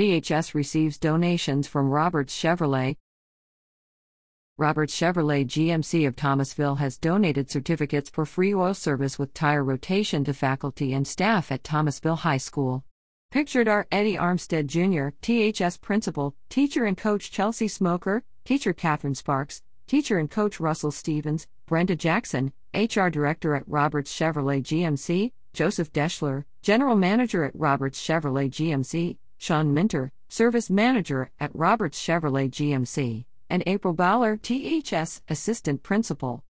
THS receives donations from Roberts Chevrolet. Roberts Chevrolet GMC of Thomasville has donated certificates for free oil service with tire rotation to faculty and staff at Thomasville High School. Pictured are Eddie Armstead Jr., THS Principal, teacher and coach Chelsea Smoker, teacher Katherine Sparks, teacher and coach Russell Stephens, Brenda Jackson, HR Director at Roberts Chevrolet GMC, Joseph Deshler, General Manager at Roberts Chevrolet GMC, Shawn Minter, Service Manager at Roberts Chevrolet GMC, and April Bouler, THS Assistant Principal.